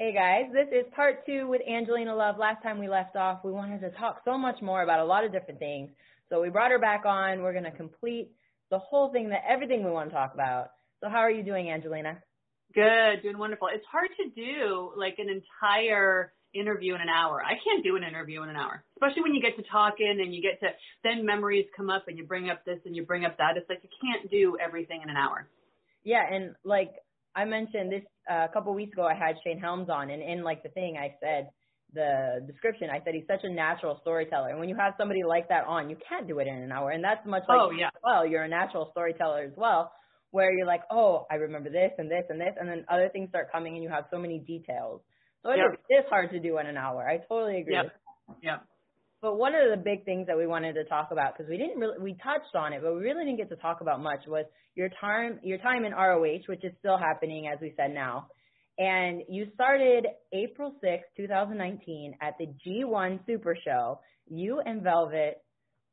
Hey guys, this is part two with Angelina Love. Last time we left off, we wanted to talk so much more about a lot of different things. So we brought her back on. We're going to complete the whole thing, that everything we want to talk about. So how are you doing, Angelina? Good, doing wonderful. It's hard to do like an entire interview in an hour. I can't do an interview in an hour, especially when you get to talking and you get to then memories come up and you bring up this and you bring up that. It's like you can't do everything in an hour. Yeah, and like I mentioned this uh, a couple weeks ago, I had Shane Helms on, and in like the thing I said, the description, I said he's such a natural storyteller. And when you have somebody like that on, you can't do it in an hour. And that's much like oh, yeah. well, you're a natural storyteller as well, where you're like, oh, I remember this and this and this, and then other things start coming, and you have so many details. So it yep. is hard to do in an hour. I totally agree. Yep. Yep. But one of the big things that we wanted to talk about because we didn't really we touched on it, but we really didn't get to talk about much was your time your time in ROH, which is still happening as we said now. And you started April 6, 2019 at the G1 Super Show. You and Velvet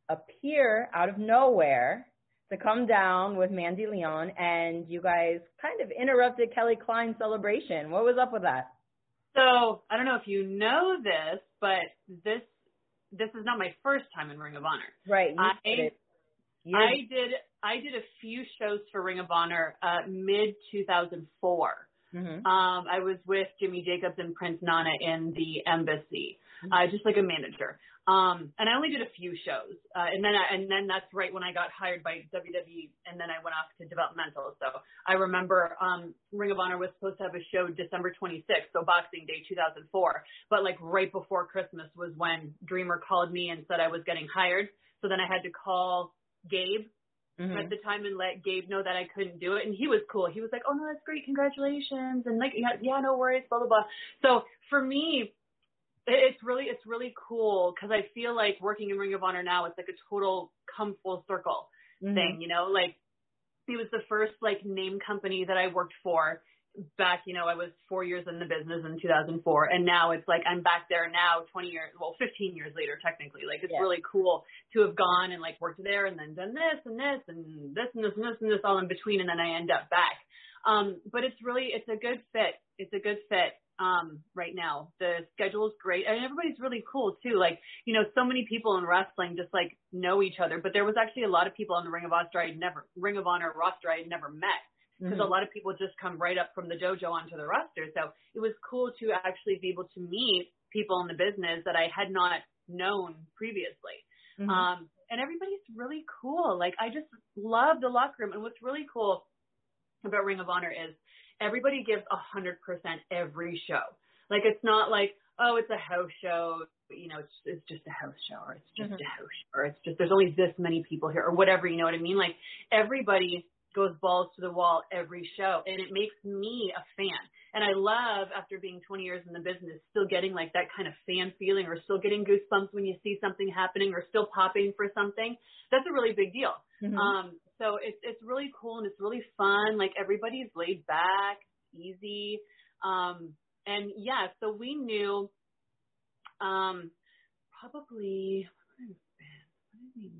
appear out of nowhere to come down with Mandy Leon and you guys kind of interrupted Kelly Klein's celebration. What was up with that? So I don't know if you know this, but this this is not my first time in Ring of Honor. Right. I did I did I did a few shows for Ring of Honor uh, mid 2004. Mm-hmm. Um, I was with Jimmy Jacobs and Prince Nana in the embassy, mm-hmm. uh, just like a manager. Um, and I only did a few shows, uh, and then I, and then that's right when I got hired by WWE, and then I went off to developmental. So I remember um, Ring of Honor was supposed to have a show December 26th, so Boxing Day 2004. But like right before Christmas was when Dreamer called me and said I was getting hired. So then I had to call Gabe mm-hmm. at the time and let Gabe know that I couldn't do it. And he was cool. He was like, "Oh no, that's great, congratulations," and like, yeah, yeah no worries, blah blah blah. So for me, it's really it's really cool because I feel like working in Ring of Honor now it's like a total come full circle mm-hmm. thing, you know, like it was the first like name company that I worked for back, you know, I was four years in the business in 2004 and now it's like I'm back there now 20 years, well, 15 years later technically. Like it's yeah. really cool to have gone and like worked there and then done this and this and this and this and this and this all in between and then I end up back. Um, but it's really, it's a good fit. It's a good fit um, right now. The schedule is great, and everybody's really cool too. Like, you know, so many people in wrestling just like know each other, but there was actually a lot of people on the Ring of Honor I never Ring of Honor roster I had never met because mm-hmm. a lot of people just come right up from the dojo onto the roster. So it was cool to actually be able to meet people in the business that I had not known previously. Mm-hmm. Um, and everybody's really cool. Like I just love the locker room. And what's really cool about Ring of Honor is everybody gives a hundred percent every show. Like it's not like, oh, it's a house show, you know, it's it's just a house show or it's just Mhm. a house show or it's just there's only this many people here or whatever, you know what I mean? Like everybody goes balls to the wall every show and it makes me a fan. And I love after being 20 years in the business still getting like that kind of fan feeling or still getting goosebumps when you see something happening or still popping for something. That's a really big deal. Mhm. Um, so it's it's really cool and it's really fun. Like everybody's laid back, easy. Um, and yeah, so we knew um, probably what did we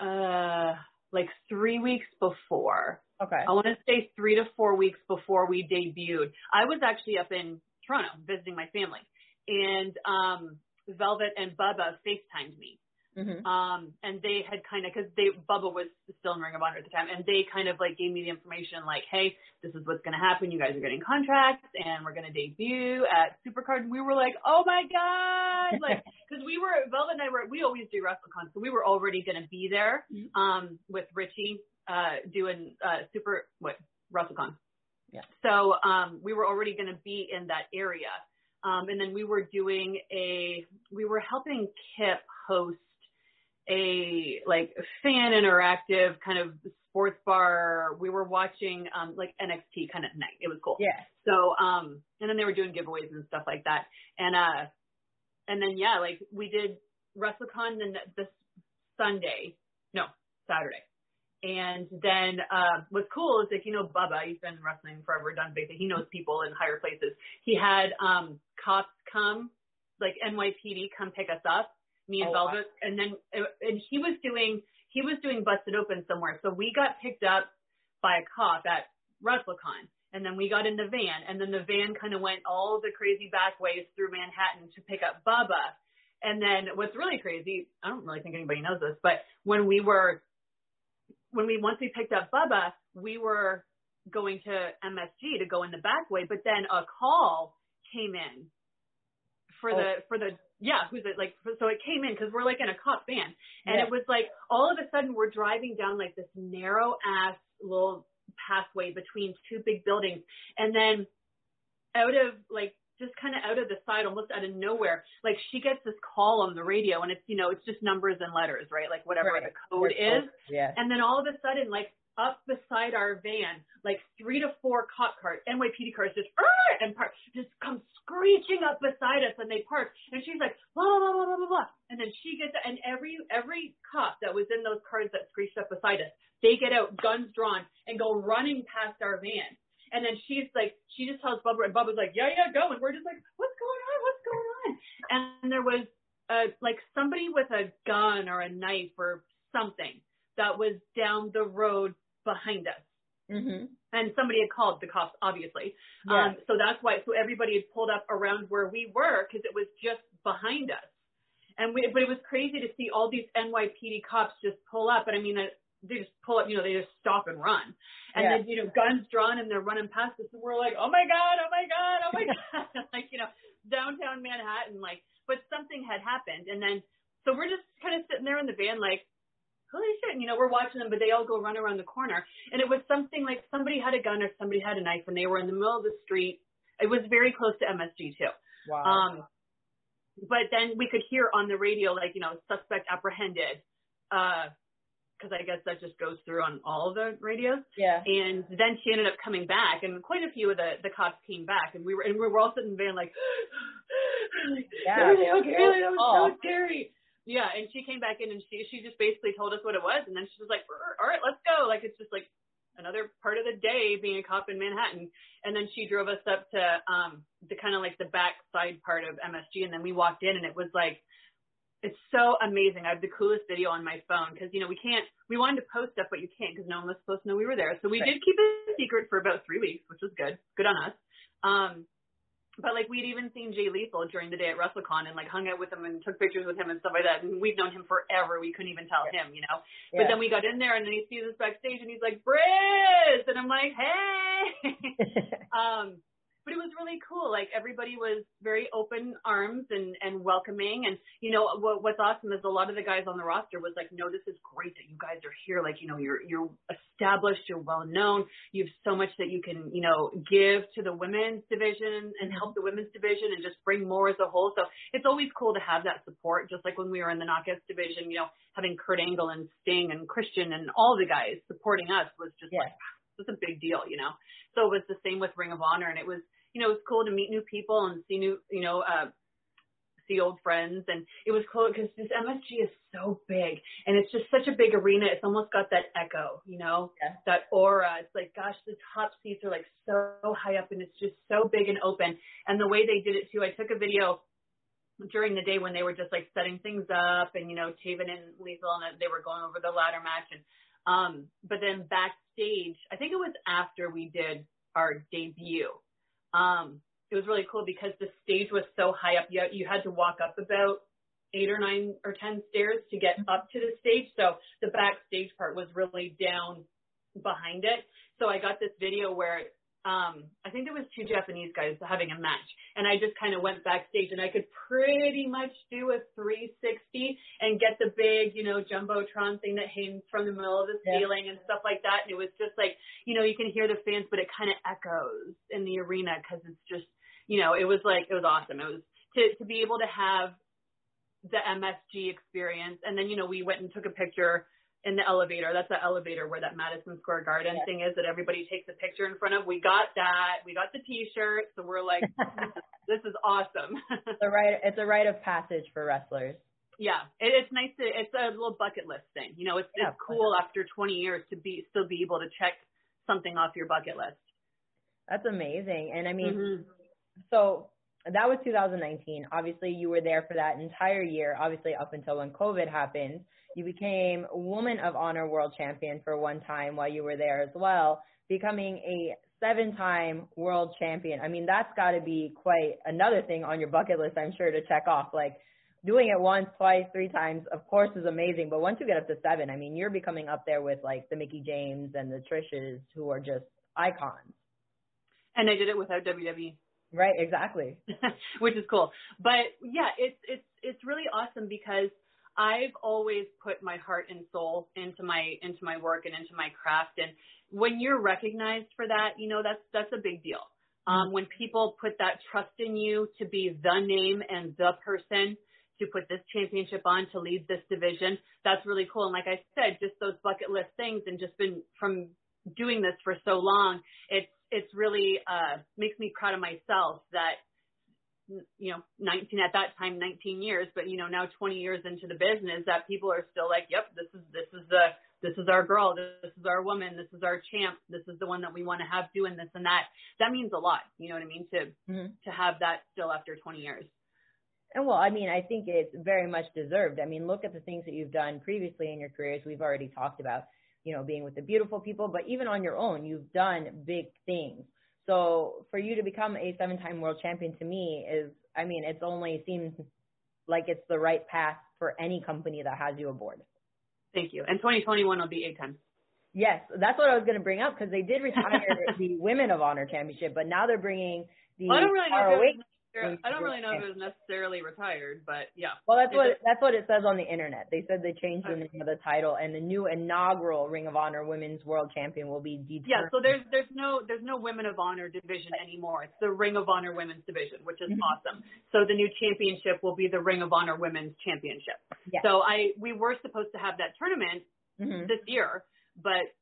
know? Uh, like three weeks before. Okay. I want to say three to four weeks before we debuted. I was actually up in Toronto visiting my family, and um, Velvet and Bubba FaceTimed me. Mm-hmm. Um, and they had kind of, cause they, Bubba was still in Ring of Honor at the time, and they kind of like gave me the information like, hey, this is what's going to happen. You guys are getting contracts and we're going to debut at Supercard. And we were like, oh my God. Like, cause we were, Velvet and I were, we always do WrestleCon. So we were already going to be there, um, with Richie, uh, doing, uh, Super, what, WrestleCon. Yeah. So, um, we were already going to be in that area. Um, and then we were doing a, we were helping Kip host a like fan interactive kind of sports bar. We were watching um like NXT kind of night. It was cool. Yeah. So um and then they were doing giveaways and stuff like that. And uh and then yeah, like we did WrestleCon the this Sunday. No, Saturday. And then uh what's cool is like you know Bubba, he's been wrestling forever, done big. He knows people in higher places. He had um cops come, like NYPD come pick us up me and Oh, Velvet, and then uh, and he was doing he was doing Busted Open somewhere. So we got picked up by a cop at WrestleCon, and then we got in the van, and then the van kind of went all the crazy back ways through Manhattan to pick up Bubba. And then what's really crazy, I don't really think anybody knows this, but when we were when we once we picked up Bubba, we were going to MSG to go in the back way, but then a call came in for oh. the for the yeah who's it like so it came in because we're like in a cop van and Yeah. it was like all of a sudden we're driving down like this narrow ass little pathway between two big buildings and then out of like just kind of out of the side almost out of nowhere like she gets this call on the radio and it's you know it's just numbers and letters right like whatever Right. the code is Yeah. and then all of a sudden, like up beside our van, like three to four cop cars, NYPD cars, just "Arr!" and park, just come screeching up beside us, and they park. And she's like, blah blah blah blah blah blah. And then she gets, and every every cop that was in those cars that screeched up beside us, they get out, guns drawn, and go running past our van. And then she's like, she just tells Bubba, and Bubba's like, yeah, yeah, go. And we're just like, what's going on? What's going on? And there was uh, like somebody with a gun or a knife or something that was down the road behind us. Mhm. And somebody had called the cops, obviously. Yeah. Um, so that's why, so everybody had pulled up around where we were because it was just behind us. And we, but it was crazy to see all these NYPD cops just pull up. And I mean, uh, they just pull up, you know, they just stop and run. And Yeah. then, you know, guns drawn and they're running past us. And we're like, oh my God, oh my God, oh my God. like, you know, downtown Manhattan, like, but something had happened. And then, so we're just kind of sitting there in the van, like, holy shit, and, you know, we're watching them, but they all go run around the corner. And it was something like somebody had a gun or somebody had a knife and they were in the middle of the street. It was very close to MSG too. Wow. Um, but then we could hear on the radio, like, you know, suspect apprehended. Uh, cause I guess that just goes through on all the radios. yeah. And then she ended up coming back, and quite a few of the the cops came back, and we were and we were all sitting in the van like, like Yeah. okay? That was Oh. so scary. Yeah, and she came back in, and she she just basically told us what it was, and then she was like, all right, let's go. Like it's just like another part of the day being a cop in Manhattan, and then she drove us up to um the kind of like the back side part of MSG, and then we walked in, and it was like it's so amazing. I have the coolest video on my phone because you know we can't. We wanted to post stuff, but you can't because no one was supposed to know we were there. So we Right. did keep it a secret for about three weeks, which was good. Good on us. Um, but like we'd even seen Jay Lethal during the day at WrestleCon and like hung out with him and took pictures with him and stuff like that. And we've known him forever. We couldn't even tell him, you know. Yeah. But then we got in there and then he sees us backstage and he's like, Briz! And I'm like, hey! um, but it was really cool. Like everybody was very open arms and and welcoming. And you know what what's awesome is a lot of the guys on the roster was like, no, this is great that you guys are here. Like you know you're you're established, you're well known, you have so much that you can you know give to the women's division and help the women's division and just bring more as a whole. So it's always cool to have that support. Just like when we were in the knockouts division, you know, having Kurt Angle and Sting and Christian and all the guys supporting us was just Yeah. like was a big deal, you know. So it was the same with Ring of Honor, and it was, you know, it was cool to meet new people and see new, you know, uh, see old friends, and it was cool because this MSG is so big, and it's just such a big arena. It's almost got that echo, you know, Yeah. that aura. It's like, gosh, the top seats are like so high up, and it's just so big and open. And the way they did it too, I took a video during the day when they were just like setting things up and you know Taven and Lethal and they were going over the ladder match and um but then backstage I think it was after we did our debut um it was really cool because the stage was so high up. You you had to walk up about eight or nine or ten stairs to get up to the stage. So the backstage part was really down behind it. So I got this video where um, I think there was two Japanese guys having a match, and I just kind of went backstage, and I could pretty much do a 360 and get the big, you know, jumbotron thing that hangs from the middle of the ceiling and stuff like that. And it was just like, you know, you can hear the fans, but it kind of echoes in the arena because it's just, you know, it was like it was awesome. It was to to be able to have the MSG experience, and then you know we went and took a picture in the elevator. That's the elevator where that Madison Square Garden thing is that everybody takes a picture in front of. We got that. We got the T-shirt. So we're like, this, is, awesome. it's a rite. It's a rite of passage for wrestlers. Yeah, it, it's nice to. It's a little bucket list thing. You know, it's yeah, it's cool after 20 years to be still be able to check something off your bucket list. That's amazing. And I mean, mm-hmm. so that was 2019. Obviously, you were there for that entire year, obviously, up until when COVID happened. You became Woman of Honor World Champion for one time while you were there as well, becoming a seven time world champion. I mean, that's got to be quite another thing on your bucket list, I'm sure, to check off. Like, doing it once, twice, three times, of course, is amazing. But once you get up to seven, I mean, you're becoming up there with like the Mickie James and the Trishes, who are just icons. And I did it without WWE. Right, exactly. Which is cool. But yeah, it's it's it's really awesome because I've always put my heart and soul into my into my work and into my craft and when you're recognized for that, you know, that's that's a big deal. Um, when people put that trust in you to be the name and the person to put this championship on to lead this division, that's really cool. And like I said, just those bucket list things and just been from doing this for so long, it's it's really uh, makes me proud of myself that you know 19 at that time 19 years but you know now 20 years into the business that people are still like yep this is this is the this is our girl this is our woman this is our champ this is the one that we want to have doing this and that that means a lot you know what i mean to mm-hmm. to have that still after 20 years and well, I mean, I think it's very much deserved. I mean, look at the things that you've done previously in your careers. We've already talked about you know, being with the beautiful people, but even on your own, you've done big things. So for you to become a seven-time world champion to me is, I mean, it's only seems like it's the right path for any company that has you aboard. Thank you. And 2021 will be eight times. Yes, that's what I was going to bring up because they did retire the Women of Honor Championship, but now they're bringing the well, I don't really know I don't really know if it was necessarily retired, but yeah. Well, that's what that's what it says on the internet. They said they changed the name of the title, and the new inaugural Ring of Honor Women's World Champion will be determined. Yeah, so there's there's no there's no Women of Honor division anymore. It's the Ring of Honor Women's division, which is mm-hmm. awesome. So the new championship will be the Ring of Honor Women's Championship. Yeah. So I we were supposed to have that tournament mm-hmm. this year, but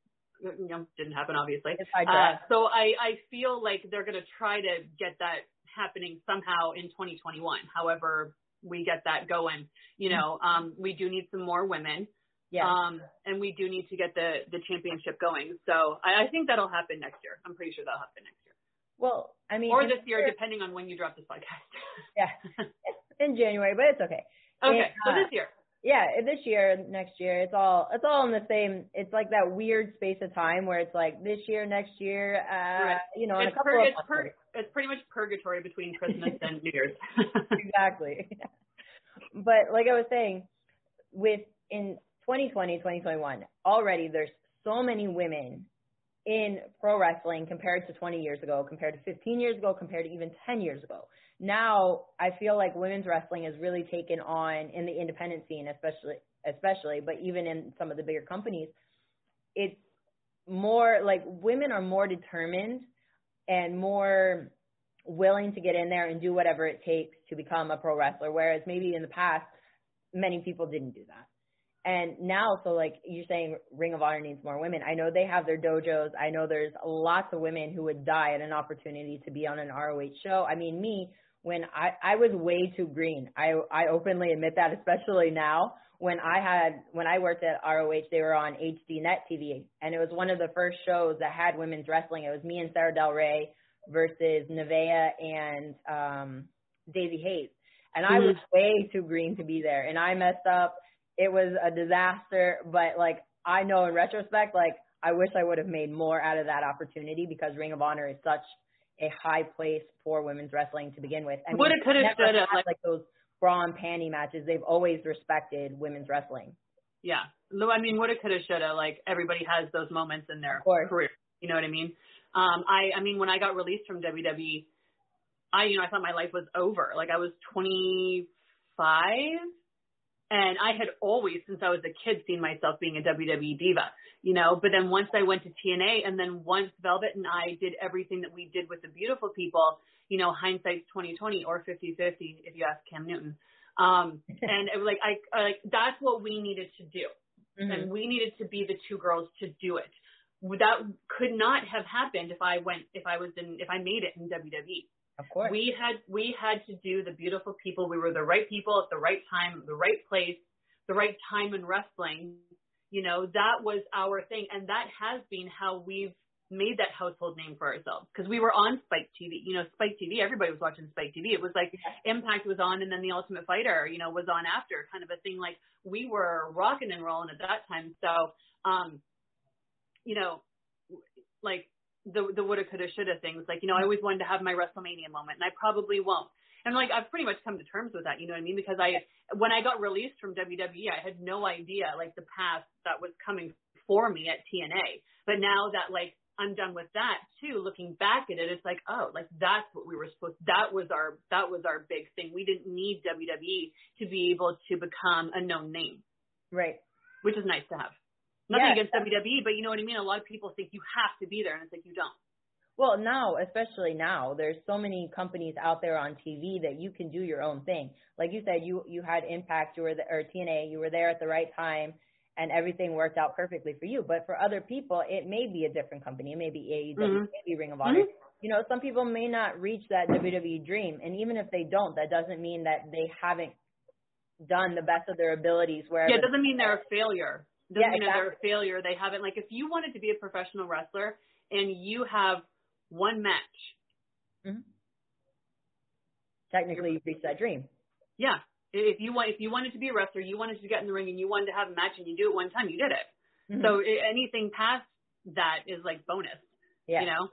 you know didn't happen obviously. Uh, so I I feel like they're gonna try to get that happening somehow in 2021. However, we get that going. You know, um, we do need some more women. Yeah. Um, and we do need to get the the championship going. So I, I think that'll happen next year. I'm pretty sure that'll happen next year. Well, I mean, or this year, depending on when you drop this podcast. yeah, in January, but it's okay. Okay, so this year yeah, this year, next year, it's all it's all in the same. It's like that weird space of time where it's like this year, next year, uh, right. you know, it's, a couple pur- of it's, pur- it's pretty much purgatory between Christmas and New Year's. exactly. but like I was saying, with in 2020, 2021, already there's so many women in pro wrestling compared to 20 years ago, compared to 15 years ago, compared to even 10 years ago now I feel like women's wrestling has really taken on in the independent scene, especially especially, but even in some of the bigger companies, it's more like women are more determined and more willing to get in there and do whatever it takes to become a pro wrestler. Whereas maybe in the past, many people didn't do that. And now, so like you're saying, Ring of Honor needs more women. I know they have their dojos. I know there's lots of women who would die at an opportunity to be on an ROH show. I mean, me, when I, I was way too green. I, I openly admit that, especially now when I had, when I worked at ROH, they were on HDNet TV and it was one of the first shows that had women's wrestling. It was me and Sara Del Rey versus Nevaeh and, um, Daizee Haze. and I was way too green to be there, and I messed up. It was a disaster, but like I know in retrospect, like I wish I would have made more out of that opportunity because Ring of Honor is such a high place for women's wrestling to begin with. I mean, Woulda, coulda, never shoulda, had, like- like those bra and panty matches. They've always respected women's wrestling. Yeah. I mean, woulda, coulda, shoulda. Like everybody has those moments in their career. You know what I mean? Um, I, I mean, when I got released from WWE, I, you know, I thought my life was over. Like I was 25, and I had always, since I was a kid, seen myself being a WWE diva. You know, but then once I went to TNA, and then once Velvet and I did everything that we did with the beautiful people, you know, hindsight's 2020 or 50-50 if you ask Cam Newton. Um, and it was like I, I like that's what we needed to do Mhm. and we needed to be the two girls to do it. That could not have happened if I went, if I was in, if I made it in WWE. Of course. We had, we had to do the beautiful people. We were the right people at the right time, the right place, the right time in wrestling. You know, that was our thing, and that has been how we've made that household name for ourselves because we were on Spike TV. You know, Spike TV, everybody was watching Spike TV. It was like Impact was on and then The Ultimate Fighter, you know, was on after kind of a thing. Like we were rocking and rolling at that time. So, um, you know, like the the woulda, coulda, shoulda things. Like, you know, I always wanted to have my WrestleMania moment and I probably won't. And like I've pretty much come to terms with that, you know what I mean? Because I when I got released from WWE, I had no idea like the path that was coming for me at TNA. But now that like I'm done with that too, looking back at it, it's like, oh, like that's what we were supposed that was our that was our big thing. We didn't need WWE to be able to become a known name, right. which is nice to have. Nothing Yeah. against WWE, but you know what I mean? A lot of people think you have to be there and it's like you don't. Well, now, especially now, there's so many companies out there on TV that you can do your own thing. Like you said, you you had Impact, you were the, or TNA, you were there at the right time, and everything worked out perfectly for you. But for other people, it may be a different company. It may be AEW, Mhm. it may be Ring of Honor. You know, some people may not reach that WWE dream, and even if they don't, that doesn't mean that they haven't done the best of their abilities. Wherever Yeah, it doesn't mean they're a failure. Doesn't Yeah, mean that they're a failure. They haven't like if you wanted to be a professional wrestler and you have one match, Mhm. technically you've reached that dream. yeah. If you want if you wanted to be a wrestler, you wanted to get in the ring and you wanted to have a match and you do it one time, you did it. Mhm. So i anything past that is like bonus. yeah. You know?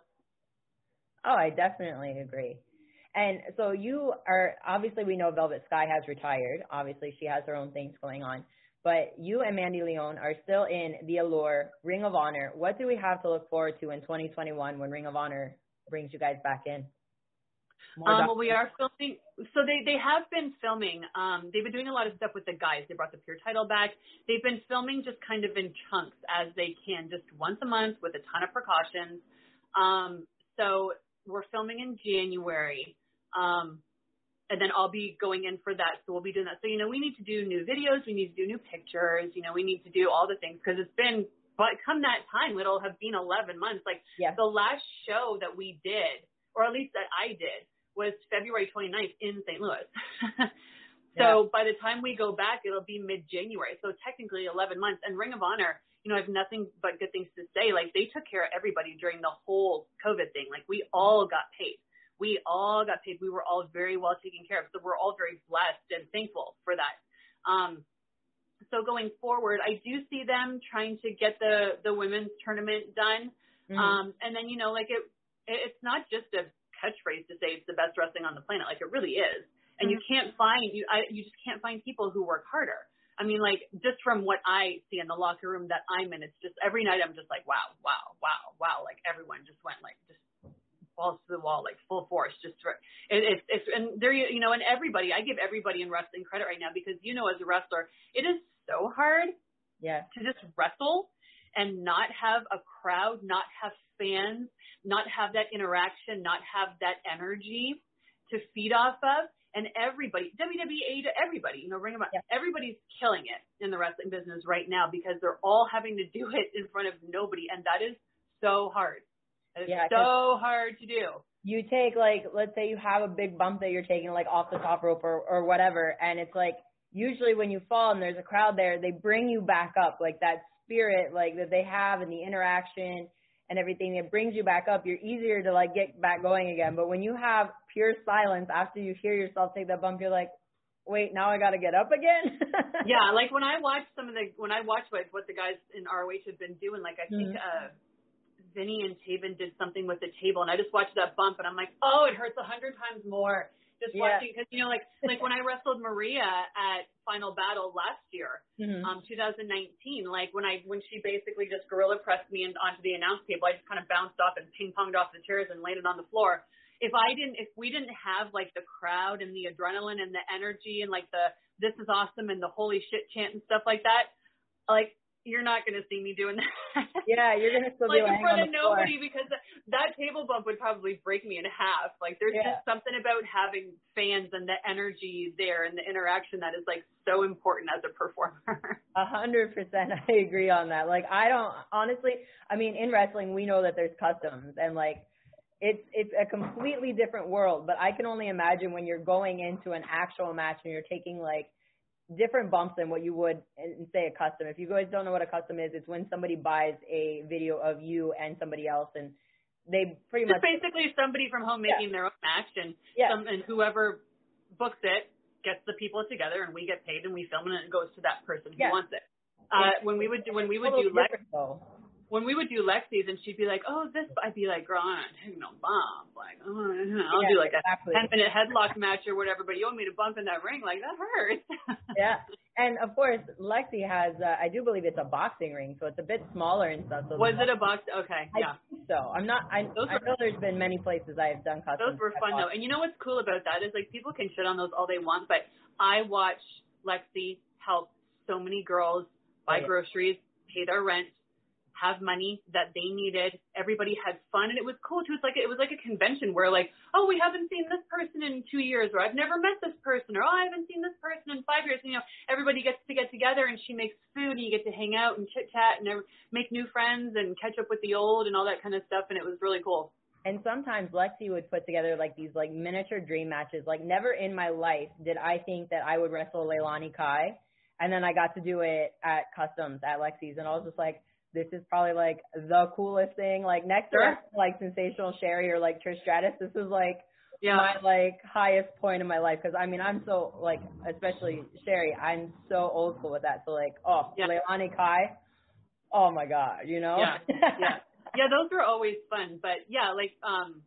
Oh, I definitely agree. And so you are obviously we know Velvet Sky has retired. Obviously she has her own things going on. But you and Mandy Leon are still in the Allure Ring of Honor. What do we have to look forward to in 2021 when Ring of Honor brings you guys back in? Um, well, we are filming. So they they have been filming. Um, they've been doing a lot of stuff with the guys. They brought the pure title back. They've been filming just kind of in chunks as they can, just once a month with a ton of precautions. Um, so we're filming in January. Um, and then I'll be going in for that. So we'll be doing that. So, you know, we need to do new videos. We need to do new pictures. You know, we need to do all the things because it's been, but come that time, it'll have been 11 months. Like yeah. the last show that we did, or at least that I did, was February 29th in St. Louis. so by the time we go back, it'll be mid-January. So technically 11 months. And Ring of Honor, you know, I have nothing but good things to say. Like they took care of everybody during the whole COVID thing. Like we all got paid. We all got paid. We were all very well taken care of. So we're all very blessed and thankful for that. Um, so going forward, I do see them trying to get the the women's tournament done. Mhm. Um, and then you know, like it, it, it's not just a catchphrase to say it's the best wrestling on the planet. Like it really is. And you can't find you, I, you just can't find people who work harder. I mean, like just from what I see in the locker room that I'm in, it's just every night I'm just like, wow, wow, wow, wow. Like everyone just went like just balls to the wall, like full force. Just for, it, it's it's and there you you know, and everybody, I give everybody in wrestling credit right now because you know, as a wrestler, it is so hard yeah. to just wrestle and not have a crowd, not have fans, not have that interaction, not have that energy to feed off of. And everybody, WWE to everybody, you know, Ring of Honor, Yeah. everybody's killing it in the wrestling business right now because they're all having to do it in front of nobody. And that is so hard. That is Yeah, so hard to do. you take like let's say you have a big bump that you're taking like off the top rope or or whatever and it's like usually when you fall and there's a crowd there they bring you back up like that spirit like that they have and the interaction and everything it brings you back up you're easier to like get back going again but when you have pure silence after you hear yourself take that bump you're like wait, now I got to get up again. yeah, like when I watch some of the when I watch what what the guys in ROH have been doing, like I think mm-hmm. uh Vinny and Taven did something with the table, and I just watched that bump, and I'm like, oh, it hurts a hundred times more just yeah. watching because you know, like like when I wrestled Maria at Final Battle last year, mm-hmm. um, 2019, like when I when she basically just gorilla pressed me in, onto the announce table, I just kind of bounced off and ping ponged off the chairs and landed on the floor. If I didn't, if we didn't have like the crowd and the adrenaline and the energy and like the this is awesome and the holy shit chant and stuff like that, like you're not going to see me doing that. Yeah, you're going to still like be in front of nobody floor. because that table bump would probably break me in half. Like there's yeah. just something about having fans and the energy there and the interaction that is like so important as a performer. A hundred percent, I agree on that. Like I don't honestly. I mean, in wrestling, we know that there's customs and like it's it's a completely different world. But I can only imagine when you're going into an actual match and you're taking like different bumps than what you would in say a custom. If you guys don't know what a custom is, it's when somebody buys a video of you and somebody else and they pretty much Just basically somebody from home making yeah. their own match and yeah. some and whoever books it gets the people together and we get paid and we film it and it goes to that person who yeah. wants it. Uh, when we would do, when we would do Lex, when we would do Lexi's and she'd be like, oh this, I'd be like, girl, I'm not taking no bump. Like, oh, I'll yeah, do like exactly. a ten minute headlock match or whatever, but you want me to bump in that ring like that hurts. yeah, and of course, Lexi has, uh, I do believe it's a boxing ring, so it's a bit smaller and stuff. So was it a box? Okay, yeah. I think so. I'm not, I, those I know there's been many places I have done customs. Those were fun though. And you know what's cool about that is like people can shit on those all they want, but I watch Lexi help so many girls buy yeah. groceries, pay their rent, have money that they needed. Everybody had fun and it was cool too. It's like it was like a convention where like, oh, we haven't seen this person in two years, or I've never met this person, or oh, I haven't seen this person in five years. You know, everybody gets to get together and she makes food and you get to hang out and chit chat and make new friends and catch up with the old and all that kind of stuff. And it was really cool. And sometimes Lexi would put together like these like miniature dream matches. Like never in my life did I think that I would wrestle Leilani Kai. And then I got to do it at customs at Lexi's and I was just like, this is probably like the coolest thing. Like next sure. to like Sensational Sherri or like Trish Stratus, this is like yeah. my like highest point in my life because I mean I'm so like especially Sherri. I'm so old school with that. So like oh yeah. Leilani Kai, oh my god, you know? Yeah, yeah, yeah. Those were always fun, but yeah, like um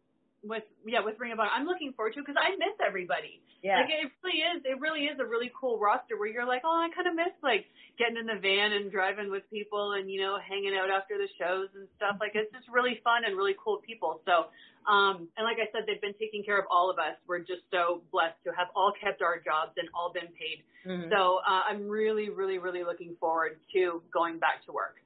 with yeah with Ring of Honor, I'm looking forward to because I miss everybody. Yeah. Like it really is. It really is a really cool roster where you're like, oh, I kind of miss like getting in the van and driving with people and you know hanging out after the shows and stuff. Like it's just really fun and really cool people. So, um, and like I said, they've been taking care of all of us. We're just so blessed to have all kept our jobs and all been paid. Mm-hmm. So uh, I'm really, really, really looking forward to going back to work.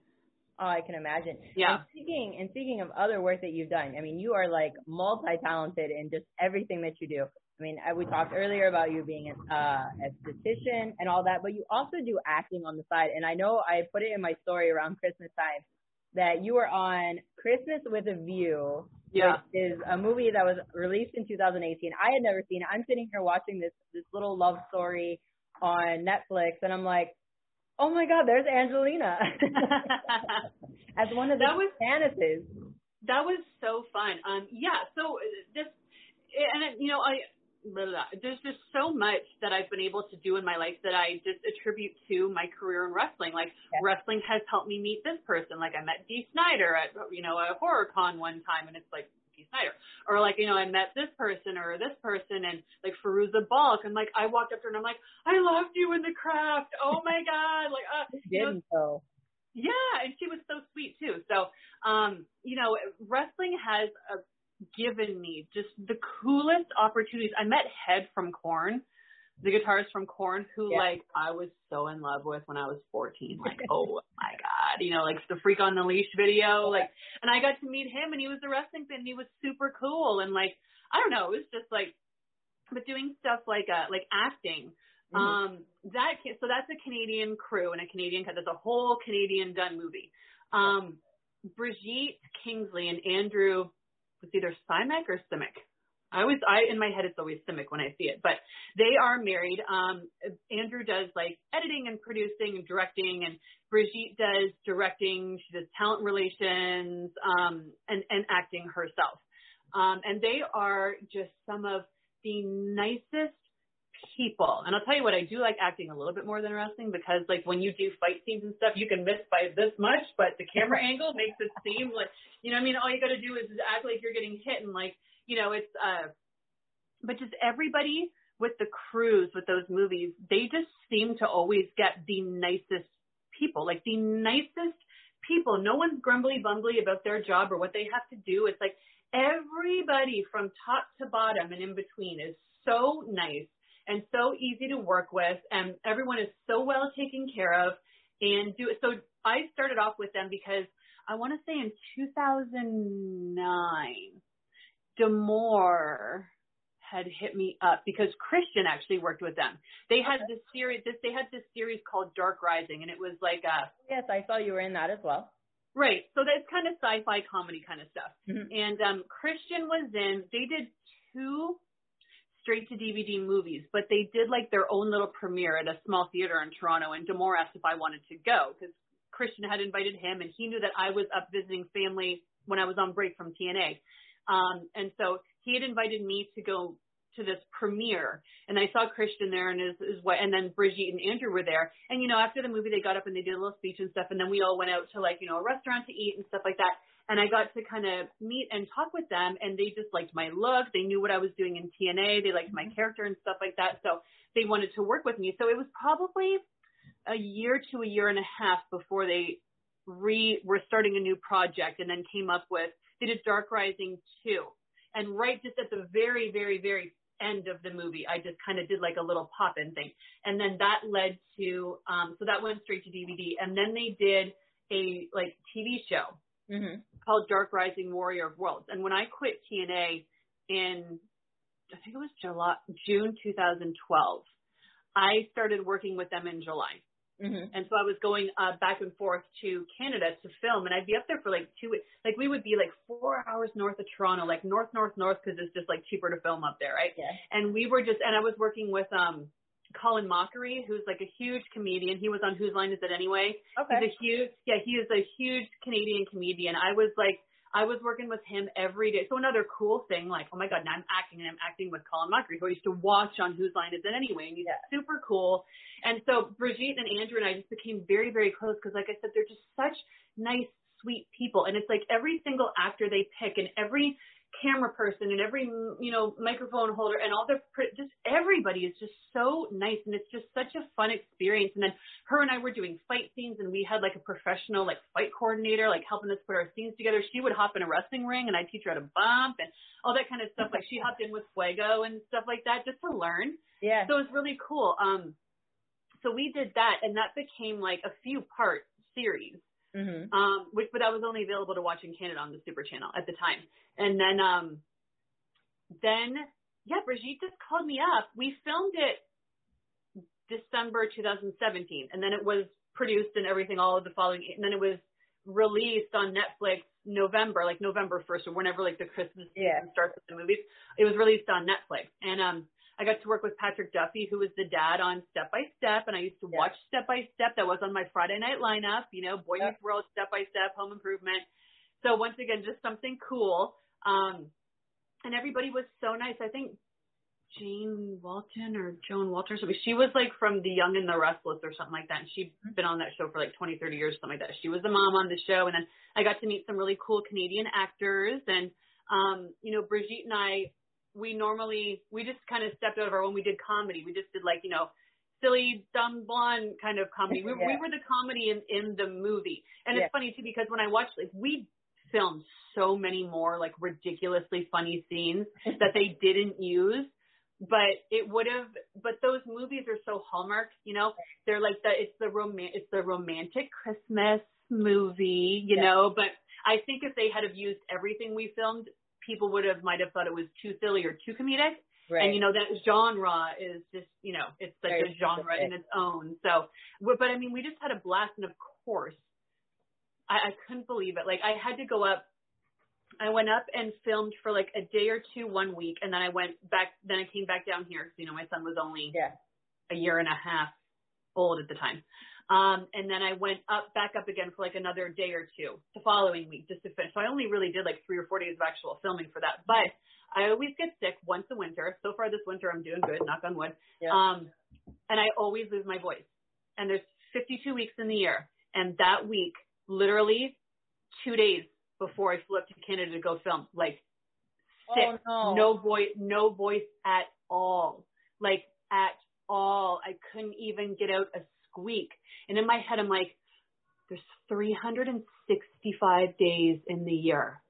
Oh, I can imagine. Yeah. And speaking and speaking of other work that you've done, I mean, you are like multi-talented in just everything that you do. I mean, we talked earlier about you being an uh, esthetician and all that, but you also do acting on the side. And I know I put it in my story around Christmas time that you were on Christmas with a View, yeah. which is a movie that was released in 2018. I had never seen it. I'm sitting here watching this this little love story on Netflix, and I'm like, Oh my God, there's Angelina as one of the that was. That was so fun. Um, yeah. So uh, this, and you know, I blah, blah, blah. there's just so much that I've been able to do in my life that I just attribute to my career in wrestling. Like yeah. wrestling has helped me meet this person. Like I met Dee Snider at you know a horror con one time, and it's like Snider. Or like, you know, I met this person or this person and like Fairuza Balk. And like, I walked up to her and I'm like, I loved you in the craft. Oh my God. Like, uh, you didn't know, Yeah. And she was so sweet too. So, um, you know, wrestling has uh, given me just the coolest opportunities. I met Head from Korn the guitarist from Korn, who yeah. like I was so in love with when I was 14. Like, oh my god, you know, like the Freak on the Leash video, like, and I got to meet him, and he was a wrestling fan, and he was super cool, and like, I don't know, it was just like, but doing stuff like uh like acting. Mm-hmm. Um, that so that's a Canadian crew and a Canadian that's a whole Canadian done movie. Um, Brigitte Kingsley and Andrew was either Simek or Simic. I always, I in my head it's always Simic when I see it, but they are married. Um, Andrew does like editing and producing and directing, and Brigitte does directing. She does talent relations um, and and acting herself. Um, and they are just some of the nicest, people. And I'll tell you what, I do like acting a little bit more than wrestling because like when you do fight scenes and stuff, you can miss by this much, but the camera angle makes it seem like, you know I mean? All you got to do is act like you're getting hit and like, you know, it's, uh, but just everybody with the crews with those movies, they just seem to always get the nicest people, like the nicest people. No one's grumbly bumbly about their job or what they have to do. It's like everybody from top to bottom and in between is so nice and so easy to work with and everyone is so well taken care of and do. So I started off with them because I want to say in 2009, D'Amore had hit me up because Christian actually worked with them. They had this series, this they had this series called Dark Rising, and it was like a yes, I saw you were in that as well. Right, so that's kind of sci-fi comedy kind of stuff. Mm-hmm. And um, Christian was in. They did two straight to DVD movies, but they did like their own little premiere at a small theater in Toronto. And D'Amore asked if I wanted to go because Christian had invited him, and he knew that I was up visiting family when I was on break from TNA. Um, and so he had invited me to go to this premiere and I saw Christian there and his, his wife and then Brigitte and Andrew were there. And you know, after the movie they got up and they did a little speech and stuff and then we all went out to like, you know, a restaurant to eat and stuff like that. And I got to kind of meet and talk with them and they just liked my look. They knew what I was doing in TNA. They liked my character and stuff like that. So they wanted to work with me. So it was probably a year to a year and a half before they re were starting a new project and then came up with they did Dark Rising 2. And right just at the very, very, very end of the movie, I just kind of did like a little pop in thing. And then that led to, um, so that went straight to DVD. And then they did a like TV show Mm-hmm. called Dark Rising Warrior of Worlds. And when I quit TNA in, I think it was July, June 2012, I started working with them in July. Mm-hmm. And so I was going uh, back and forth to Canada to film, and I'd be up there for like two weeks. Like we would be like four hours north of Toronto, like north, north, north, because it's just like cheaper to film up there, right? Yeah. And we were just, and I was working with um Colin Mochrie, who's like a huge comedian. He was on Whose Line Is It Anyway? Okay. He's a huge, yeah, he is a huge Canadian comedian. I was like, I was working with him every day. So another cool thing, like, oh my God, now I'm acting and I'm acting with Colin Mochrie, who I used to watch on Whose Line Is It Anyway, and he's Yeah. super cool. And so Brigitte and Andrew and I just became very, very close because, like I said, they're just such nice, sweet people. And it's like every single actor they pick and every camera person and every you know microphone holder and all the just everybody is just so nice and it's just such a fun experience. And then her and I were doing fight scenes and we had like a professional like fight coordinator like helping us put our scenes together. She would hop in a wrestling ring and I'd teach her how to bump and all that kind of stuff. Like she hopped in with fuego and stuff like that just to learn. Yeah. so it was really cool. Um so we did that and that became like a few part series mm-hmm. um, which but that was only available to watch in Canada on the Super Channel at the time. And then um, then yeah, Brigitte just called me up. We filmed it December 2017, and then it was produced and everything all of the following, and then it was released on Netflix November, like November 1st or whenever like the Christmas Yeah. season starts with the movies. It was released on Netflix, and um. I got to work with Patrick Duffy, who was the dad on Step by Step, and I used to Yeah. watch Step by Step. That was on my Friday night lineup, you know, Boy Yeah. Meets World, Step by Step, Home Improvement. So once again, just something cool. Um, and everybody was so nice. I think Jane Walton or Joan Walter, Walters, she was like from The Young and the Restless or something like that. And she'd been on that show for like 20, 30 years, something like that. She was the mom on the show. And then I got to meet some really cool Canadian actors. And, um, you know, Brigitte and I, we normally, we just kind of stepped out of our when we did comedy. We just did like, you know, silly, dumb, blonde kind of comedy. We, we were the comedy in, in the movie. And Yeah. it's funny too because when I watched, like, we filmed so many more like ridiculously funny scenes that they didn't use. But it would have, but those movies are so hallmark, you know. They're like the, it's the roman, it's the romantic Christmas movie, you Yeah. know. But I think if they had have used everything we filmed, people would have might have thought it was too silly or too comedic. Right. And you know that genre is just you know it's such Very a genre specific. in its own. So, but I mean we just had a blast, and of course, I, I couldn't believe it. Like I had to go up. I went up and filmed for like a day or two one week, and then I went back. Then I came back down here because you know my son was only yeah. a year and a half old at the time. Um, and then I went up, back up again for like another day or two the following week just to finish. So I only really did like three or four days of actual filming for that. But I always get sick once a winter. So far this winter I'm doing good, knock on wood. Yeah. Um, and I always lose my voice. And there's 52 weeks in the year. And that week, literally two days before I flew up to Canada to go film, like sick, Oh, no. no voice, no voice at all, like at all. I couldn't even get out a squeak. And in my head, I'm like, there's 365 days in the year.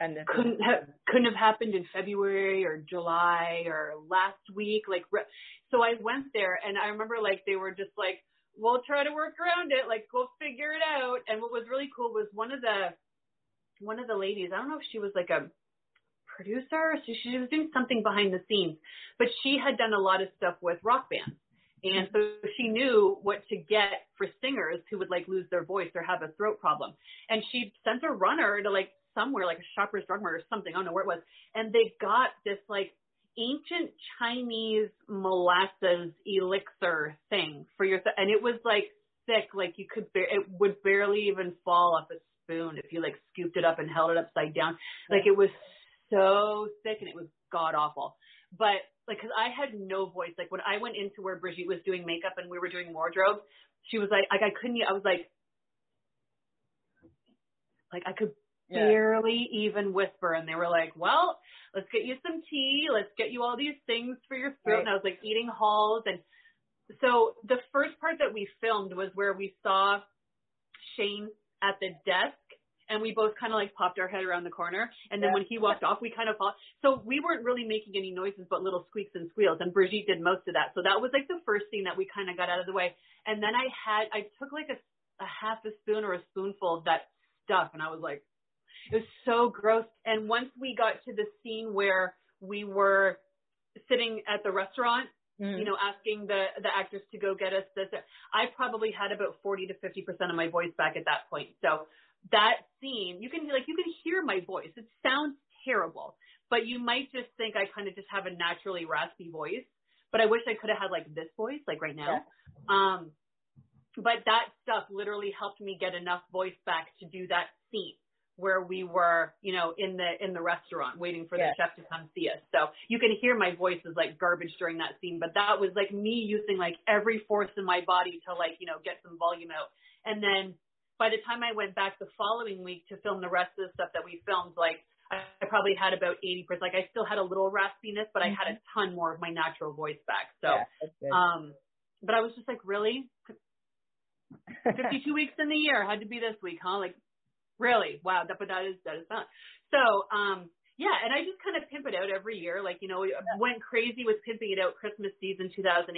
And Couldn't have couldn't have happened in February or July or last week. Like, re- so I went there, and I remember like they were just like, we'll try to work around it. Like, go figure it out. And what was really cool was one of the one of the ladies. I don't know if she was like a producer. So she was doing something behind the scenes, but she had done a lot of stuff with rock bands. And so she knew what to get for singers who would like lose their voice or have a throat problem. And she sent a runner to like somewhere, like a shopper's drug mart or something. I don't know where it was. And they got this like ancient Chinese molasses elixir thing for your, and it was like thick, like you could, bar- it would barely even fall off a spoon if you like scooped it up and held it upside down. Like it was so thick and it was god awful. But like, cause I had no voice. Like when I went into where Brigitte was doing makeup and we were doing wardrobe, she was like, like I couldn't, I was like, like I could Yeah. barely even whisper. And they were like, well, let's get you some tea. Let's get you all these things for your throat. Right. And I was like eating halls. And so the first part that we filmed was where we saw Shane at the desk and we both kind of like popped our head around the corner. And then Yeah. when he walked off, we kind of fought. So we weren't really making any noises but little squeaks and squeals. And Brigitte did most of that. So that was like the first thing that we kind of got out of the way. And then I had, I took like a, a half a spoon or a spoonful of that stuff and I was like, it was so gross. And once we got to the scene where we were sitting at the restaurant Mhm. you know, asking the the actors to go get us this. I probably had about 40 to 50 percent of my voice back at that point. So that scene, you can like you can hear my voice. It sounds terrible, but you might just think I kind of just have a naturally raspy voice. But I wish I could have had like this voice, like right now. Um, but that stuff literally helped me get enough voice back to do that scene where we were, you know, in the in the restaurant waiting for Yeah. the chef to come see us. So you can hear my voice is like garbage during that scene, but that was like me using like every force in my body to like, you know, get some volume out. And then by the time I went back the following week to film the rest of the stuff that we filmed, like I probably had about 80%. Like I still had a little raspiness, but I had a ton more of my natural voice back. So, yeah, um, but I was just like, really? 52 weeks in the year had to be this week, huh? Like, really? Wow. That, but that is, that is not. So, um, yeah, and I just kind of pimp it out every year. Like, you know, we uh, went crazy with pimping it out Christmas season 2018.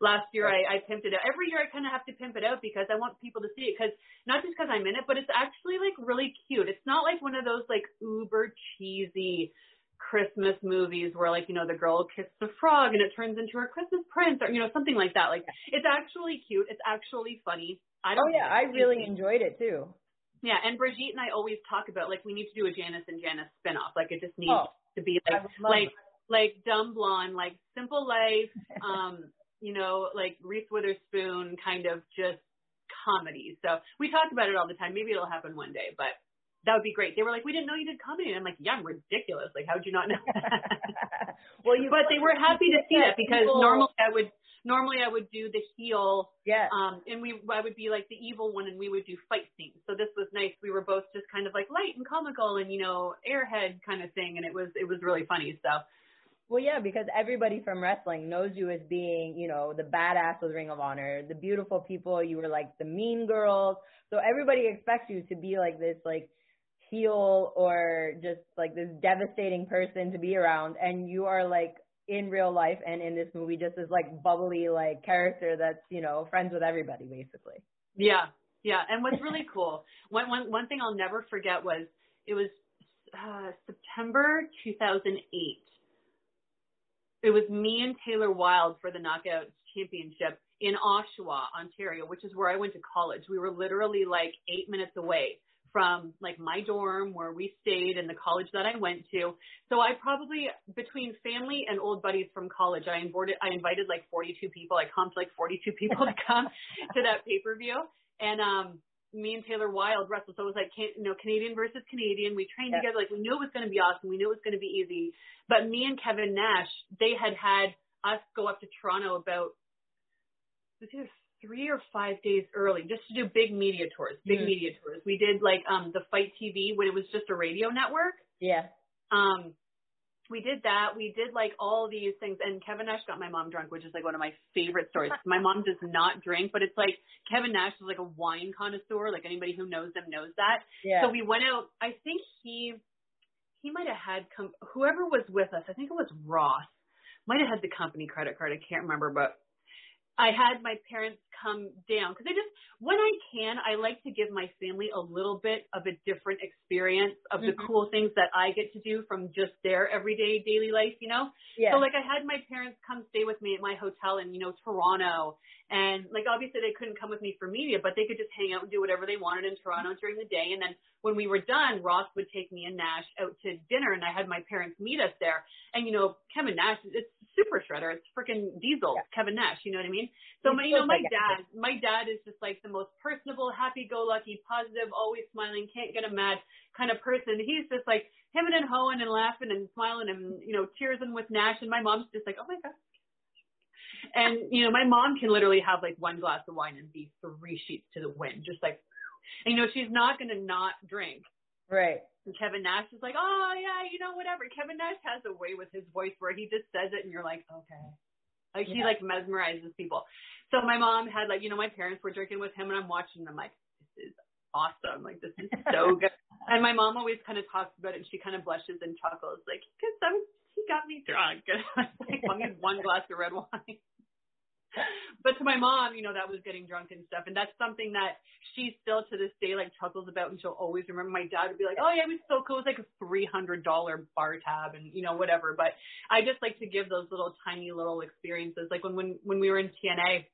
Last year I, I pimped it out. Every year I kind of have to pimp it out because I want people to see it because not just because I'm in it, but it's actually like really cute. It's not like one of those like uber cheesy Christmas movies where like, you know, the girl kisses a frog and it turns into her Christmas prince or, you know, something like that. Like it's actually cute. It's actually funny. I oh don't yeah, I really enjoyed it too. Yeah, and Brigitte and I always talk about like we need to do a Janice and Janice spinoff. Like it just needs Oh, to be like would like like dumb blonde, like simple life, um, you know, like Reese Witherspoon kind of just comedy. So we talk about it all the time. Maybe it'll happen one day, but that would be great. They were like, we didn't know you did comedy. And I'm like, yeah, I'm ridiculous. Like, how'd you not know? well, you but they were happy to see that because normally I would normally I would do the heel yeah, um, and we, I would be like the evil one, and we would do fight scenes. So this was nice. We were both just kind of like light and comical, and you know, airhead kind of thing, and it was, it was really funny. So Well, yeah, because everybody from wrestling knows you as being, you know, the badass with Ring of Honor, the beautiful people. You were like the mean girls. So everybody expects you to be like this, like heel or just like this devastating person to be around. And you are like in real life and in this movie just this like bubbly like character that's, you know, friends with everybody basically. yeah, yeah. And what's really cool, one, one, one thing I'll never forget was it was uh, September 2008. It was me and Taylor Wilde for the Knockout Championship in Oshawa, Ontario, which is where I went to college. We were literally like eight minutes away from like my dorm where we stayed and the college that I went to. So I probably between family and old buddies from college, I invited I invited like 42 people. I comped like 42 people to come to that pay per view, and um, me and Taylor Wilde wrestled. So it was like you know Canadian versus Canadian. We trained together. Like we knew it was going to be awesome. We knew it was going to be easy. But me and Kevin Nash, they had had us go up to Toronto about was either three or five days early just to do big media tours, big mm. media tours. We did like um the Fight TV when it was just a radio network. Yeah. Um we did that. We did like all these things and Kevin Nash got my mom drunk, which is like one of my favorite stories. my mom does not drink, but it's like Kevin Nash is like a wine connoisseur. Like anybody who knows him knows that. Yeah. So we went out I think he he might have had come whoever was with us, I think it was Ross, might have had the company credit card. I can't remember, but I had my parents come down because I just, when I can, I like to give my family a little bit of a different experience of the mm-hmm. cool things that I get to do from just their everyday daily life, you know? Yeah. So like I had my parents come stay with me at my hotel in, you know, Toronto. And like obviously they couldn't come with me for media, but they could just hang out and do whatever they wanted in Toronto during the day. And then when we were done, Ross would take me and Nash out to dinner and I had my parents meet us there. And you know, Kevin Nash, it's super shredder. It's freaking Diesel, yeah. Kevin Nash. You know what I mean? So my, you know, my dad, my dad is just like the most personable, happy-go-lucky, positive, always smiling, can't get him mad kind of person. He's just like him and hoeing and laughing and smiling and you know cheersing with Nash. And my mom's just like, oh my god. And you know, my mom can literally have like one glass of wine and be three sheets to the wind, just like, and, you know, she's not gonna not drink. Right. And Kevin Nash is like, oh yeah, you know, whatever. Kevin Nash has a way with his voice where he just says it, and you're like, okay. Like yeah. he like mesmerizes people. So my mom had like, you know, my parents were drinking with him, and I'm watching. them like, this is awesome. Like this is so good. and my mom always kind of talks about it, and she kind of blushes and chuckles, like, because I'm, he got me drunk. And I was like, one glass of red wine but to my mom, you know, that was getting drunk and stuff. And that's something that she still to this day like chuckles about and she'll always remember my dad would be like, Oh yeah, it was so cool. It was like a three hundred dollar bar tab and you know, whatever. But I just like to give those little tiny little experiences. Like when when when we were in TNA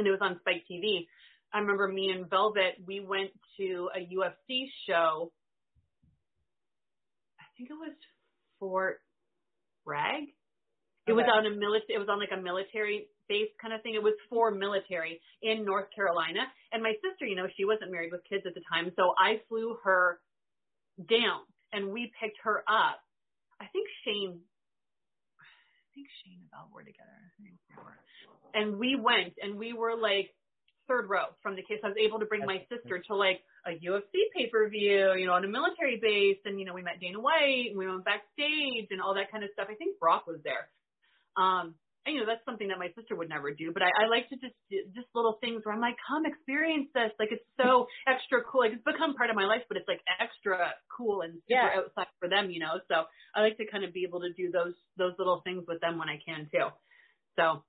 and it was on Spike TV, I remember me and Velvet, we went to a UFC show. I think it was Fort Bragg. It okay. was on a military. It was on like a military base kind of thing. It was for military in North Carolina. And my sister, you know, she wasn't married with kids at the time, so I flew her down and we picked her up. I think Shane think Shane and Val were together. And we went and we were like third row from the case. I was able to bring my sister to like a UFC pay per view, you know, on a military base, and you know, we met Dana White and we went backstage and all that kind of stuff. I think Brock was there. Um, and, you know, that's something that my sister would never do. But I, I like to just just little things where I'm like, come experience this. Like it's so extra cool. Like it's become part of my life, but it's like extra cool and super yeah. outside for them, you know. So I like to kind of be able to do those those little things with them when I can too. So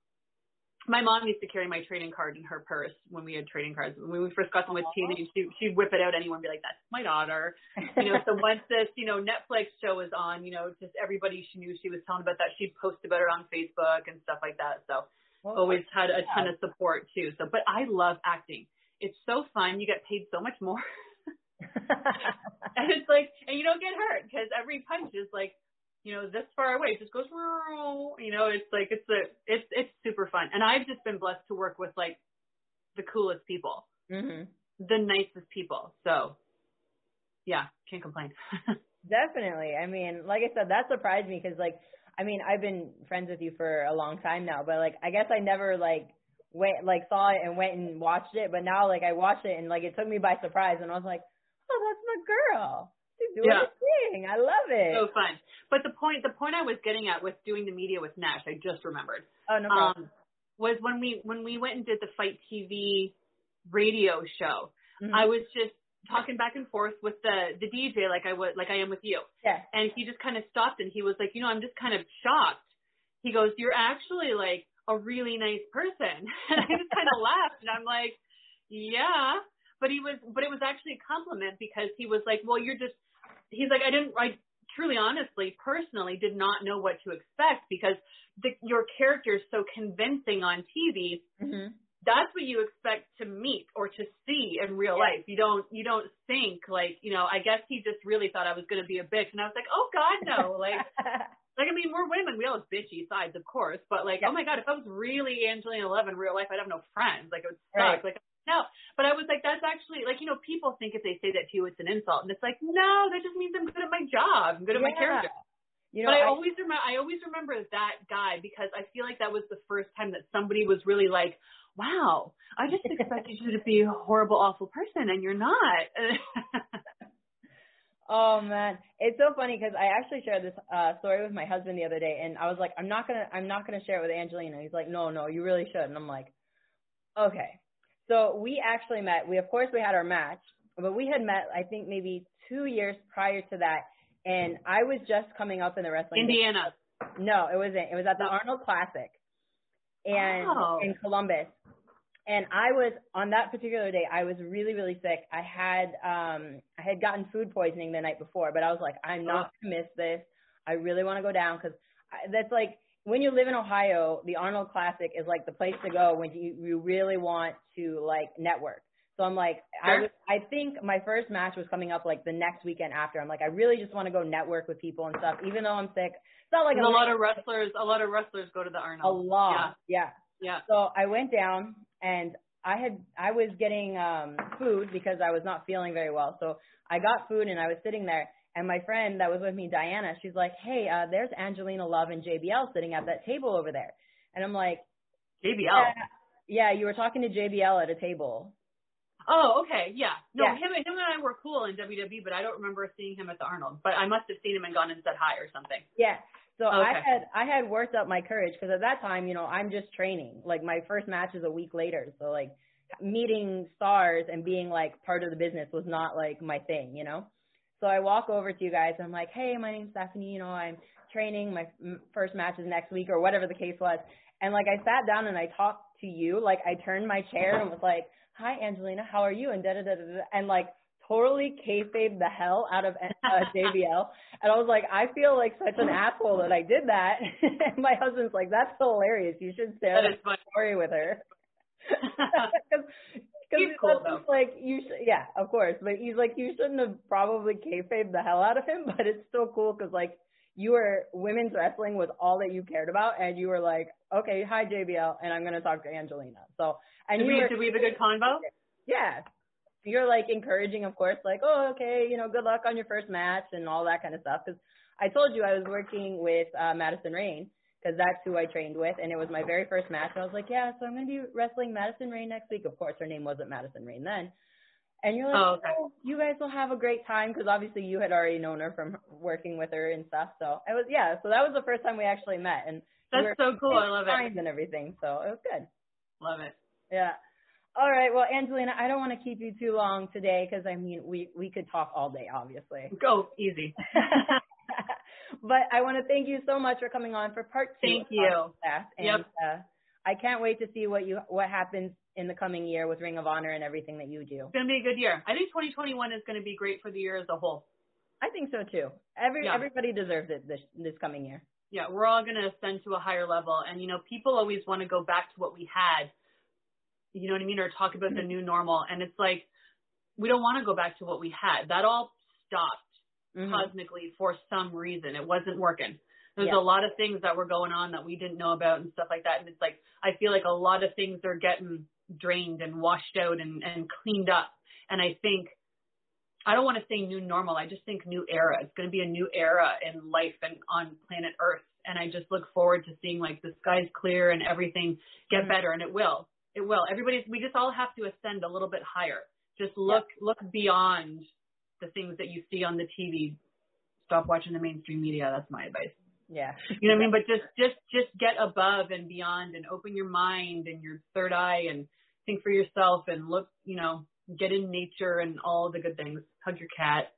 my mom used to carry my trading card in her purse when we had trading cards. When we first got them with TNA, she, she'd whip it out anyone and be like, that's my daughter. You know, so once this, you know, Netflix show was on, you know, just everybody she knew she was telling about that. She'd post about it on Facebook and stuff like that. So well, always had a ton of support too. So, but I love acting. It's so fun. You get paid so much more. and it's like, and you don't get hurt because every punch is like you know, this far away. It just goes, you know, it's like, it's a, it's, it's super fun. And I've just been blessed to work with like the coolest people, mm-hmm. the nicest people. So yeah, can't complain. Definitely. I mean, like I said, that surprised me because like, I mean, I've been friends with you for a long time now, but like, I guess I never like went, like saw it and went and watched it, but now like I watched it and like it took me by surprise and I was like, oh, that's my girl. Doing yeah. thing. I love it. So fun. But the point, the point I was getting at with doing the media with Nash, I just remembered. Oh no problem. Um, was when we when we went and did the Fight TV radio show. Mm-hmm. I was just talking back and forth with the the DJ like I would like I am with you. Yeah. And he just kind of stopped and he was like, you know, I'm just kind of shocked. He goes, you're actually like a really nice person. And I just kind of laughed and I'm like, yeah. But he was, but it was actually a compliment because he was like, well, you're just he's like, I didn't, I truly, honestly, personally did not know what to expect because the, your character is so convincing on TV. Mm-hmm. that's what you expect to meet or to see in real Yeah. life. You don't you don't think like, you know, I guess he just really thought I was gonna be a bitch and I was like, Oh God no like like I mean we're women, we all have bitchy sides of course, but like, Yeah. oh my God, if I was really Angelina Love in real life I'd have no friends. Like it would Right. suck. Like no. But I was like, that's actually like, you know, people think if they say that to you it's an insult and it's like, no, that just means I'm good at my job. I'm good at my character. You know, but I, I- always remember I always remember that guy because I feel like that was the first time that somebody was really like, Wow, I just expected you to be a horrible, awful person and you're not. Oh man, it's so funny because I actually shared this uh story with my husband the other day, and I was like, I'm not gonna, I'm not gonna share it with Angelina. He's like, No, no, you really should. And I'm like, Okay. So we actually met. We of course we had our match, but we had met I think maybe two years prior to that, and I was just coming up in the wrestling. Indiana. No, it wasn't. It was at the Arnold Classic, and Oh. in Columbus. And I was on that particular day. I was really, really sick. I had um I had gotten food poisoning the night before, but I was like, I'm not gonna miss this. I really want to go down because that's like when you live in Ohio, the Arnold Classic is like the place to go when you you really want to like network. So I'm like, I was, I think my first match was coming up like the next weekend after. I'm like, I really just want to go network with people and stuff, even though I'm sick. It's not like a lot of wrestlers a lot of wrestlers go to the Arnold. a lot. Yeah. Yeah. So I went down and I had I was getting um food because I was not feeling very well. So I got food and I was sitting there and my friend that was with me, Diana, she's like, Hey, uh, there's Angelina Love and JBL sitting at that table over there. And I'm like, JBL. yeah, yeah, you were talking to JBL at a table. Oh, okay, yeah. No, Yeah. him him and I were cool in WWE, but I don't remember seeing him at the Arnold. But I must have seen him and gone and said hi or something. Yeah. So I had I had worked up my courage because at that time, you know, I'm just training. Like my first match is a week later, so like meeting stars and being like part of the business was not like my thing, you know. So I walk over to you guys. And I'm like, hey, my name's Stephanie. You know, I'm training. My first match is next week or whatever the case was. And like I sat down and I talked to you. Like I turned my chair and was like, hi, Angelina, how are you? And da da da da da. And like totally kayfabe the hell out of uh, JBL. And I was like, I feel like such an asshole that I did that. and my husband's like, that's hilarious. You should share That story with her. Because He's cool, though. like you, sh- yeah, of course. But he's like, you shouldn't have probably kayfabe the hell out of him. But it's still cool because like you were women's wrestling was all that you cared about, and you were like, okay, hi JBL, and I'm gonna talk to Angelina. So and did, you we, were, did we have a good convo? yeah. You're like encouraging, of course, like, oh, okay, you know, good luck on your first match and all that kind of stuff. Because I told you I was working with uh, Madison Rayne because that's who I trained with, and it was my very first match. And I was like, yeah, so I'm going to be wrestling Madison Rayne next week. Of course, her name wasn't Madison Rayne then. And you're like, Oh, okay. oh, you guys will have a great time because obviously you had already known her from working with her and stuff. So it was, yeah, so that was the first time we actually met. And we That's were so cool. I love it. and everything. So it was good. Love it. Yeah. All right. Well, Angelina, I don't want to keep you too long today because I mean we we could talk all day, obviously. Go easy. but I want to thank you so much for coming on for part two. Thank of you. Class. And Yep. uh, I can't wait to see what you what happens in the coming year with Ring of Honor and everything that you do. It's gonna be a good year. I think 2021 is gonna be great for the year as a whole. I think so too. Every Yeah. everybody deserves it this this coming year. Yeah, we're all gonna ascend to a higher level, and you know, people always want to go back to what we had. You know what I mean, or talk about the new normal, and it's like we don't want to go back to what we had. That all stopped Mhm. cosmically for some reason. It wasn't working. There's Yeah. a lot of things that were going on that we didn't know about and stuff like that. And it's like I feel like a lot of things are getting drained and washed out and, and cleaned up. And I think I don't want to say new normal. I just think new era. It's going to be a new era in life and on planet Earth. And I just look forward to seeing like the skies clear and everything get Mhm. better. And it will. It will. Everybody's. We just all have to ascend a little bit higher. Just look look beyond the things that you see on the TV. Stop watching the mainstream media. That's my advice. Yeah. You know what I mean? But just just just get above and beyond and open your mind and your third eye and think for yourself and look, you know, get in nature and all the good things. Hug your cat.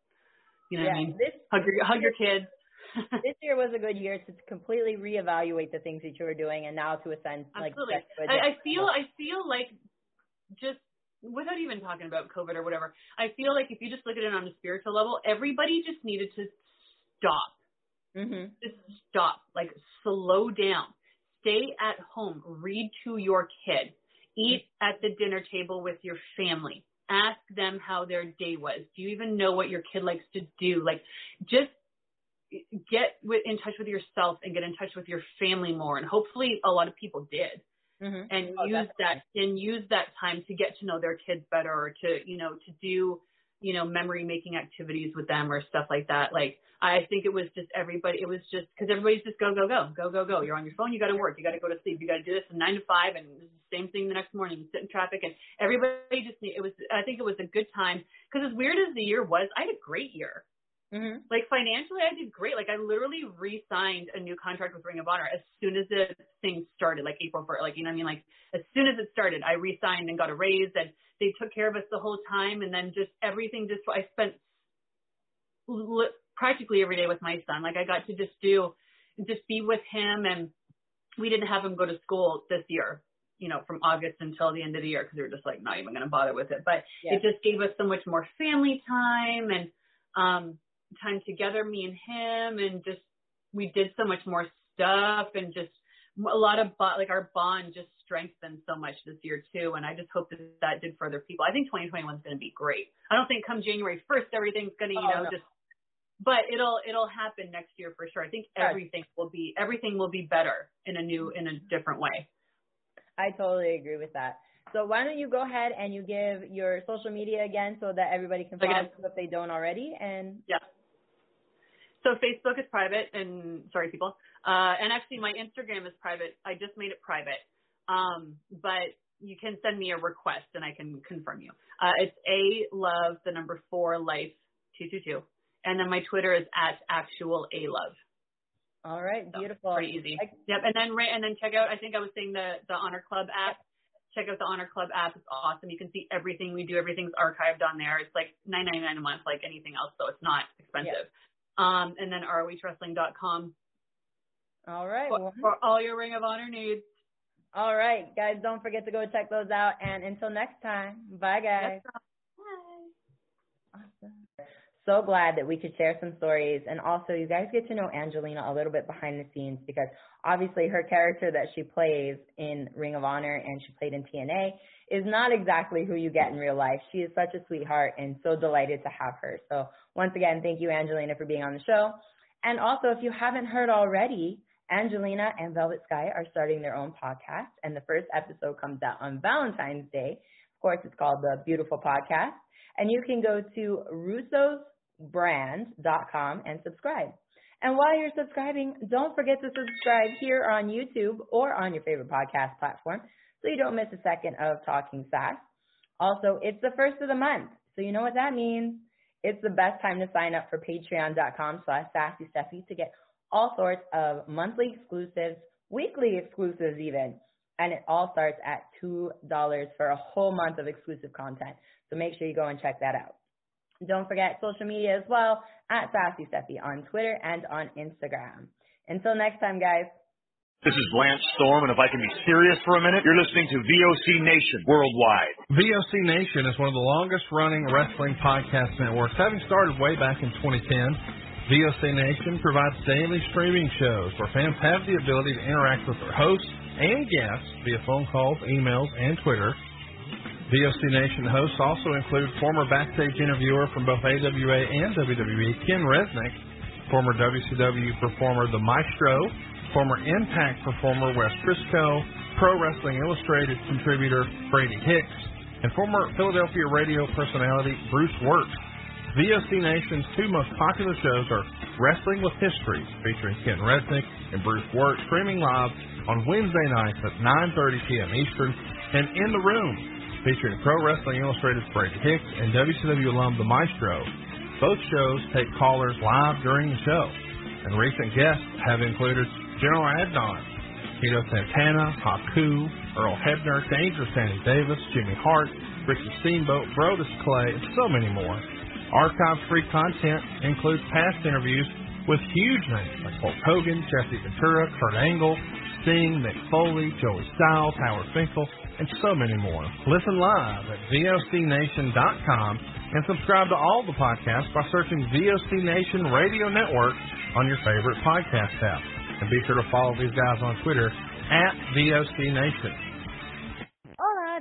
You know yeah. what I mean? This Hug your hug your kids. this year was a good year to completely reevaluate the things that you were doing and now to ascend like Absolutely. get to a I, I feel. I feel like just without even talking about COVID or whatever, I feel like if you just look at it on a spiritual level, everybody just needed to stop. Mhm. just stop, like slow down, stay at home, read to your kid. Eat at the dinner table with your family. Ask them how their day was. Do you even know what your kid likes to do? Like, just get in touch with yourself and get in touch with your family more. And hopefully, a lot of people did. Mm-hmm. And oh, use that and use that time to get to know their kids better, or to you know to do you know memory making activities with them or stuff like that. Like I think it was just everybody. It was just because everybody's just go go go go go go. You're on your phone. You got to work. You got to go to sleep. You got to do this from nine to five, and the same thing the next morning. You sit in traffic, and everybody just. It was. I think it was a good time because as weird as the year was, I had a great year. Mm-hmm. Like financially, I did great. Like I literally re-signed a new contract with Ring of Honor as soon as the thing started, like April 1st. Like you know, what I mean, like as soon as it started, I re-signed and got a raise, and they took care of us the whole time. And then just everything, just I spent li- practically every day with my son. Like I got to just do, just be with him, and we didn't have him go to school this year. You know, from August until the end of the year because we were just like not even going to bother with it. But yeah. it just gave us so much more family time and um time together, me and him, and just we did so much more stuff and just a lot of like our bond just strengthened so much this year too. And I just hope that that did for other people. I think 2021 is going to be great. I don't think come January 1st everything's going to you oh, know no. just but it'll it'll happen next year for sure. I think everything will be everything will be better in a new in a different way. I totally agree with that. So why don't you go ahead and you give your social media again so that everybody can follow okay. if they don't already and yeah. So Facebook is private, and sorry, people. Uh, and actually, my Instagram is private. I just made it private. Um, but you can send me a request, and I can confirm you. Uh, it's a love the number four life two two two, and then my Twitter is at actual a love. All right, so, beautiful. Pretty easy. Yep, and then and then check out. I think I was saying the the Honor Club app. Check out the Honor Club app. It's awesome. You can see everything we do. Everything's archived on there. It's like nine ninety nine a month, like anything else, so it's not expensive. Yep um, and then ROHWrestling.com. All right. For, for all your Ring of Honor needs. All right, guys, don't forget to go check those out. And until next time, bye, guys. Bye. Awesome. So glad that we could share some stories. And also, you guys get to know Angelina a little bit behind the scenes because obviously her character that she plays in Ring of Honor and she played in TNA is not exactly who you get in real life. She is such a sweetheart and so delighted to have her. So once again, thank you, Angelina, for being on the show. And also, if you haven't heard already, Angelina and Velvet Sky are starting their own podcast, and the first episode comes out on Valentine's Day. Of course, it's called the Beautiful Podcast. And you can go to russosbrand.com and subscribe. And while you're subscribing, don't forget to subscribe here on YouTube or on your favorite podcast platform so you don't miss a second of Talking Sass. Also, it's the first of the month, so you know what that means. It's the best time to sign up for patreon.com slash sassystephie to get all sorts of monthly exclusives, weekly exclusives even. And it all starts at $2 for a whole month of exclusive content. So make sure you go and check that out. Don't forget social media as well at Sassy Stephie on Twitter and on Instagram. Until next time, guys. This is Lance Storm, and if I can be serious for a minute, you're listening to VOC Nation worldwide. VOC Nation is one of the longest running wrestling podcast networks, having started way back in 2010. VOC Nation provides daily streaming shows where fans have the ability to interact with their hosts and guests via phone calls, emails, and Twitter. VOC Nation hosts also include former backstage interviewer from both AWA and WWE, Ken Resnick, former WCW performer The Maestro, former Impact performer Wes Brisco, Pro Wrestling Illustrated contributor Brady Hicks, and former Philadelphia radio personality Bruce Wirt. VOC Nation's two most popular shows are Wrestling with History, featuring Ken Resnick and Bruce Wirt, streaming live on Wednesday nights at 9.30 p.m. Eastern, and In the Room, featuring Pro Wrestling Illustrated's Brady Hicks and WCW alum The Maestro. Both shows take callers live during the show, and recent guests have included General Adnan, Tito Santana, Haku, Earl Hebner, Dangerous Danny Davis, Jimmy Hart, Ricky Steamboat, Brodus Clay, and so many more. Archive-free content includes past interviews with huge names like Hulk Hogan, Jesse Ventura, Kurt Angle, Sting, Mick Foley, Joey Styles, Howard Finkel, and so many more. Listen live at VOCNation.com and subscribe to all the podcasts by searching VOC Nation Radio Network on your favorite podcast app. And be sure to follow these guys on Twitter at VOC Nation.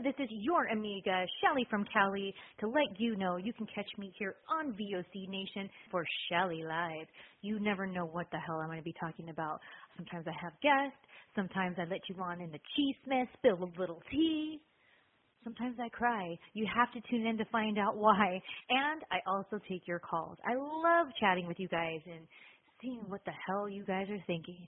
This is your Amiga, Shelly from Cali, to let you know you can catch me here on VOC Nation for Shelly Live. You never know what the hell I'm going to be talking about. Sometimes I have guests. Sometimes I let you on in the cheese mess, spill a little tea. Sometimes I cry. You have to tune in to find out why. And I also take your calls. I love chatting with you guys and seeing what the hell you guys are thinking.